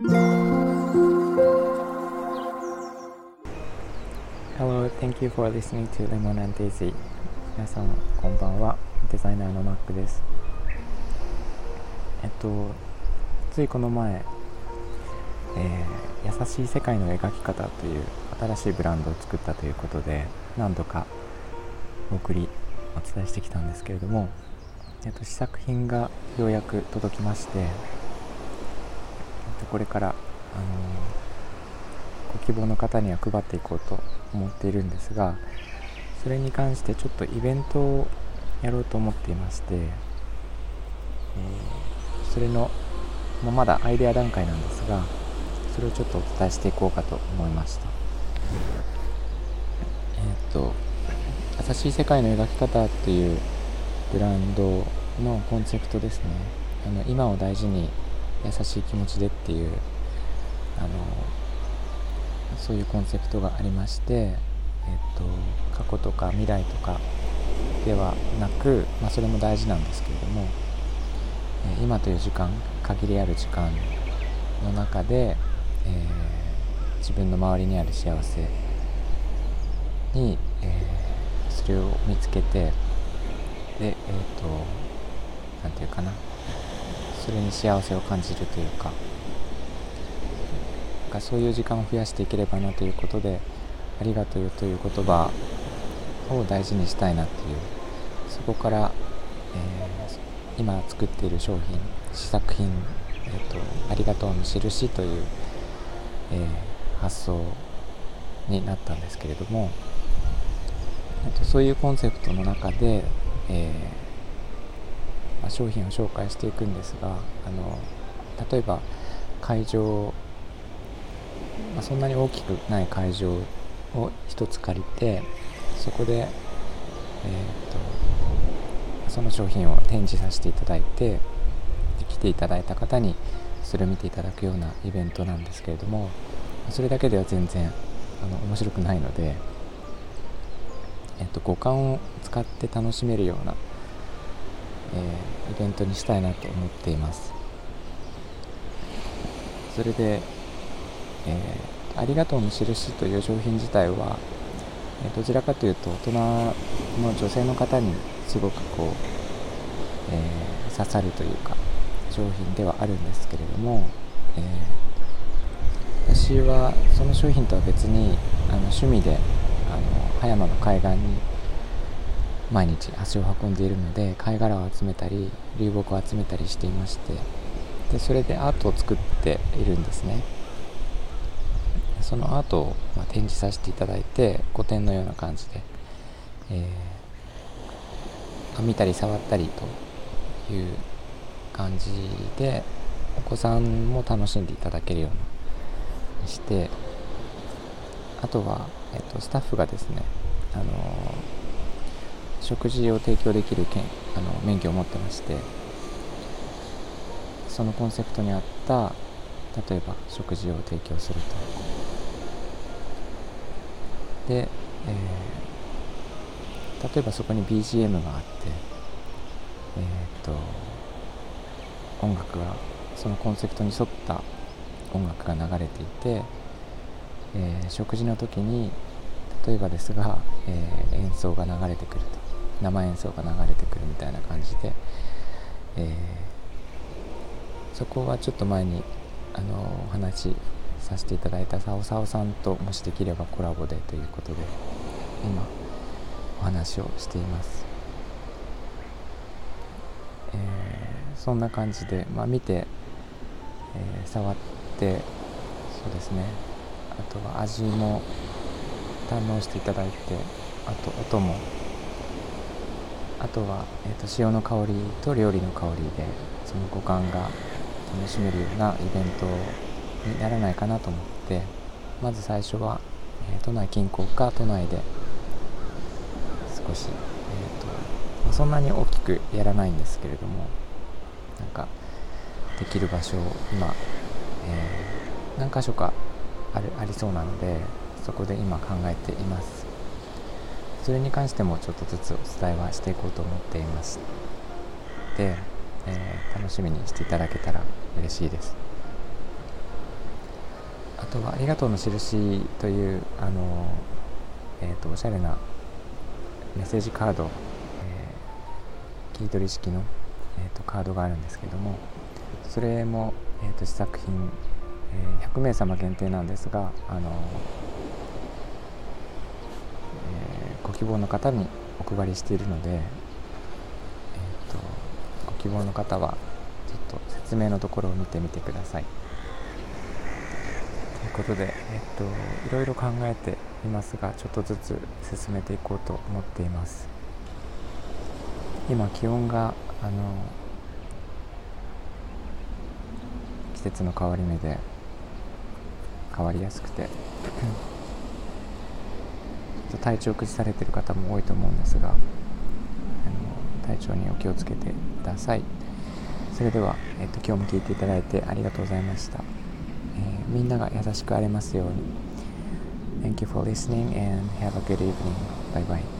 Hello, thank you for listening to Lemon and Daisy. 皆さん、こんばんは。デザイナーのマックです。えっと、ついこの前、えー、優しい世界の描き方という新しいブランドを作ったということで、何度かお送り、お伝えしてきたんですけれども、えっと、試作品がようやく届きまして、これから、あのご希望の方には配っていこうと思っているんですがそれに関してちょっとイベントをやろうと思っていまして、えー、それの、まあ、まだアイデア段階なんですがそれをちょっとお伝えしていこうかと思いました。えっ、と「優しい世界の描き方」っていうブランドのコンセプトですね。あの今を大事に優しい気持ちでっていうあのそういうコンセプトがありまして、えっと、過去とか未来とかではなく、まあ、それも大事なんですけれども、え今という時間限りある時間の中で、えー、自分の周りにある幸せに、えー、それを見つけてでえっ、ー、と何て言うかなそれに幸せを感じるというかかそういう時間を増やしていければなということでありがとうという言葉を大事にしたいなっていうそこから、えー、今作っている商品試作品、えーと、ありがとうの印という、えー、発想になったんですけれども、と、そういうコンセプトの中で、えー、あ、商品を紹介していくんですがあの例えば会場まあ、そんなに大きくない会場を1つ借りてそこで、えーと、その商品を展示させていただいて来ていただいた方にそれを見ていただくようなイベントなんですけれどもそれだけでは全然あの面白くないので、えーと、五感を使って楽しめるような、えー、イベントにしたいなと思っています。それでえー、ありがとうの印という商品自体は、どちらかというと大人の女性の方にすごくこう、えー、刺さるというか商品ではあるんですけれども、え私はその商品とは別にあの趣味であの葉山の海岸に毎日足を運んでいるので貝殻を集めたり流木を集めたりしていましてでそれでアートを作っているんですね。そのアートを、ま展示させていただいて個展のような感じで、えー、見たり触ったりという感じでお子さんも楽しんでいただけるようにしてあとは、えっと、スタッフがですね、あの食事を提供できるけんあの免許を持ってましてそのコンセプトに合った例えば食事を提供すると。で、えー、例えばそこに BGM があってえっ、と音楽がそのコンセプトに沿った音楽が流れていて、えー、食事の時に例えばですが、えー、演奏が流れてくると。生演奏が流れてくるみたいな感じで、えー、そこはちょっと前にあのお話しさせていただいたさおさおさんともしできればコラボでということで今お話をしています、えー、そんな感じで、まあ、見て、えー、触ってそうですね。あとは味も堪能していただいてあと音もあとは、えーと、塩の香りと料理の香りでその五感が楽しめるようなイベントにならないかなと思ってまず最初は、えー、都内近郊か都内で少し、えーとま、そんなに大きくやらないんですけれどもなんかできる場所を今、えー、何箇所かあるありそうなのでそこで今考えています。それに関してもちょっとずつお伝えはしていこうと思っています。で、えー、楽しみにしていただけたら嬉しいです。あとは「ありがとうの印」というあの、えーと、おしゃれなメッセージカード、えー、キー取り式の、えーと、カードがあるんですけどもそれも、えーと、試作品、えー、100名様限定なんですがあの、希望の方にお配りしているので、えー、とご希望の方はちょっと説明のところを見てみてください。ということで、えっと、いろいろ考えていますがちょっとずつ進めていこうと思っています今気温があの季節の変わり目で変わりやすくて体調を崩されてる方も多いと思うんですが体調にお気をつけてくださいそれでは、えっと、今日も聞いていただいてありがとうございましたえー、みんなが優しくありますように Thank you for listening and have a good evening. Bye bye.